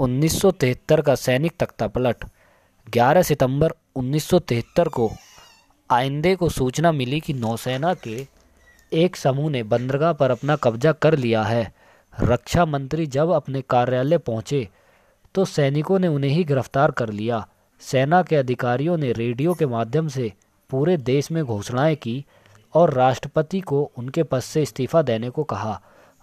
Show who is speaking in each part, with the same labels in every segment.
Speaker 1: 1973 का सैनिक तख्ता तख्तापलट 11 सितंबर 1973 को आइंदे को सूचना मिली कि नौसेना के एक समूह ने बंदरगाह पर अपना कब्जा कर लिया है। रक्षा मंत्री जब अपने कार्यालय पहुँचे तो सैनिकों ने उन्हें ही गिरफ़्तार कर लिया। सेना के अधिकारियों ने रेडियो के माध्यम से पूरे देश में घोषणाएँ की और राष्ट्रपति को उनके पद से इस्तीफा देने को कहा।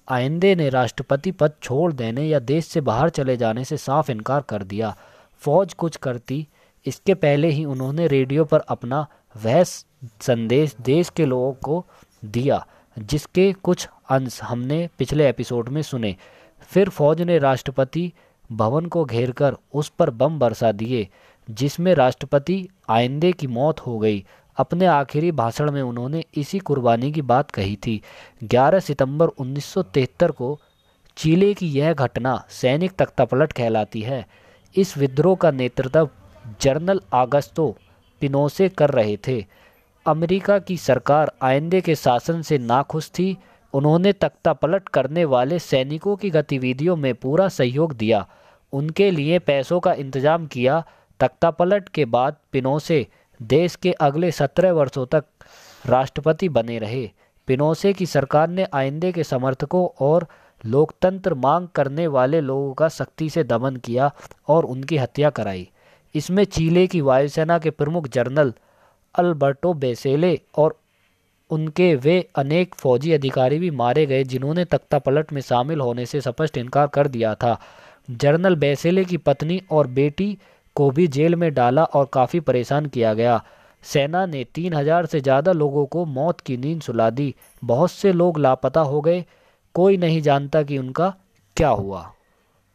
Speaker 1: आइंदे ने राष्ट्रपति पद छोड़ देने या देश से बाहर चले जाने से साफ़ इनकार कर दिया। फौज कुछ करती, इसके पहले ही उन्होंने रेडियो पर अपना वह संदेश देश के लोगों को दिया, जिसके कुछ अंश हमने पिछले एपिसोड में सुने। फिर फौज ने राष्ट्रपति भवन को घेरकर उस पर बम बरसा दिए, जिसमें राष्ट्रपति आइंदे की मौत हो गई अपने आखिरी भाषण में उन्होंने इसी कुर्बानी की बात कही थी। 11 सितंबर 1973 को चीले की यह घटना सैनिक तख्तापलट कहलाती है। इस विद्रोह का नेतृत्व जनरल आगस्तो पिनोसे कर रहे थे। अमेरिका की सरकार आइंदे के शासन से नाखुश थी। उन्होंने तख्तापलट करने वाले सैनिकों की गतिविधियों में पूरा सहयोग दिया। उनके लिए पैसों का इंतज़ाम किया। तख्तापलट के बाद पिनोसे देश के अगले सत्रह वर्षों तक राष्ट्रपति बने रहे। पिनोसे की सरकार ने आइंदे के समर्थकों और लोकतंत्र मांग करने वाले लोगों का सख्ती से दमन किया और उनकी हत्या कराई। इसमें चीले की वायुसेना के प्रमुख जनरल अल्बर्टो बेसेले और उनके वे अनेक फौजी अधिकारी भी मारे गए, जिन्होंने तख्ता पलट में शामिल होने से स्पष्ट इनकार कर दिया था। जनरल बेसेले की पत्नी और बेटी को भी जेल में डाला और काफ़ी परेशान किया गया। सेना ने तीन हज़ार से ज़्यादा लोगों को मौत की नींद सुला दी। बहुत से लोग लापता हो गए। कोई नहीं जानता कि उनका क्या हुआ।